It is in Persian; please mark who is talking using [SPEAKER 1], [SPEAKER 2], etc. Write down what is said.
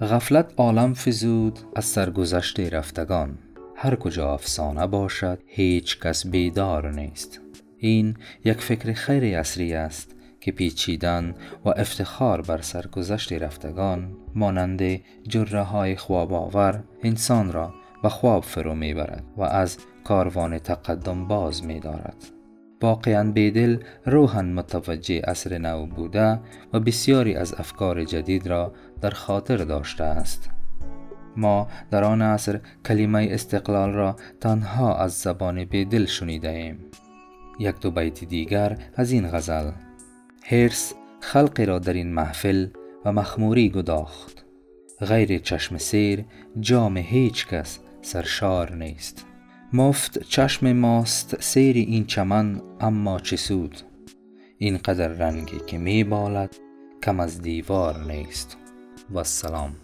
[SPEAKER 1] غفلت عالم فزود از سرگذشت رفتگان هر کجا افسانه باشد هیچ کس بیدار نیست این یک فکر خیر اصری است که پیچیدن و افتخار بر سرگذشت رفتگان مانند جره های خواب آور انسان را به خواب فرو می‌برد و از کاروان تقدم باز می دارد. واقعا بیدل روحا متوجه اصر نو بوده و بسیاری از افکار جدید را در خاطر داشته است. ما در آن عصر کلمه استقلال را تنها از زبان بیدل شنیده ایم. یک دو بیت دیگر از این غزل هرس خلقی را در این محفل و مخموری گداخت غیر چشم سیر جام هیچ کس سرشار نیست مفت چشم ماست سیر این چمن اما چه سود؟ این قدر رنگی که می بالد کم از دیوار نیست. و السلام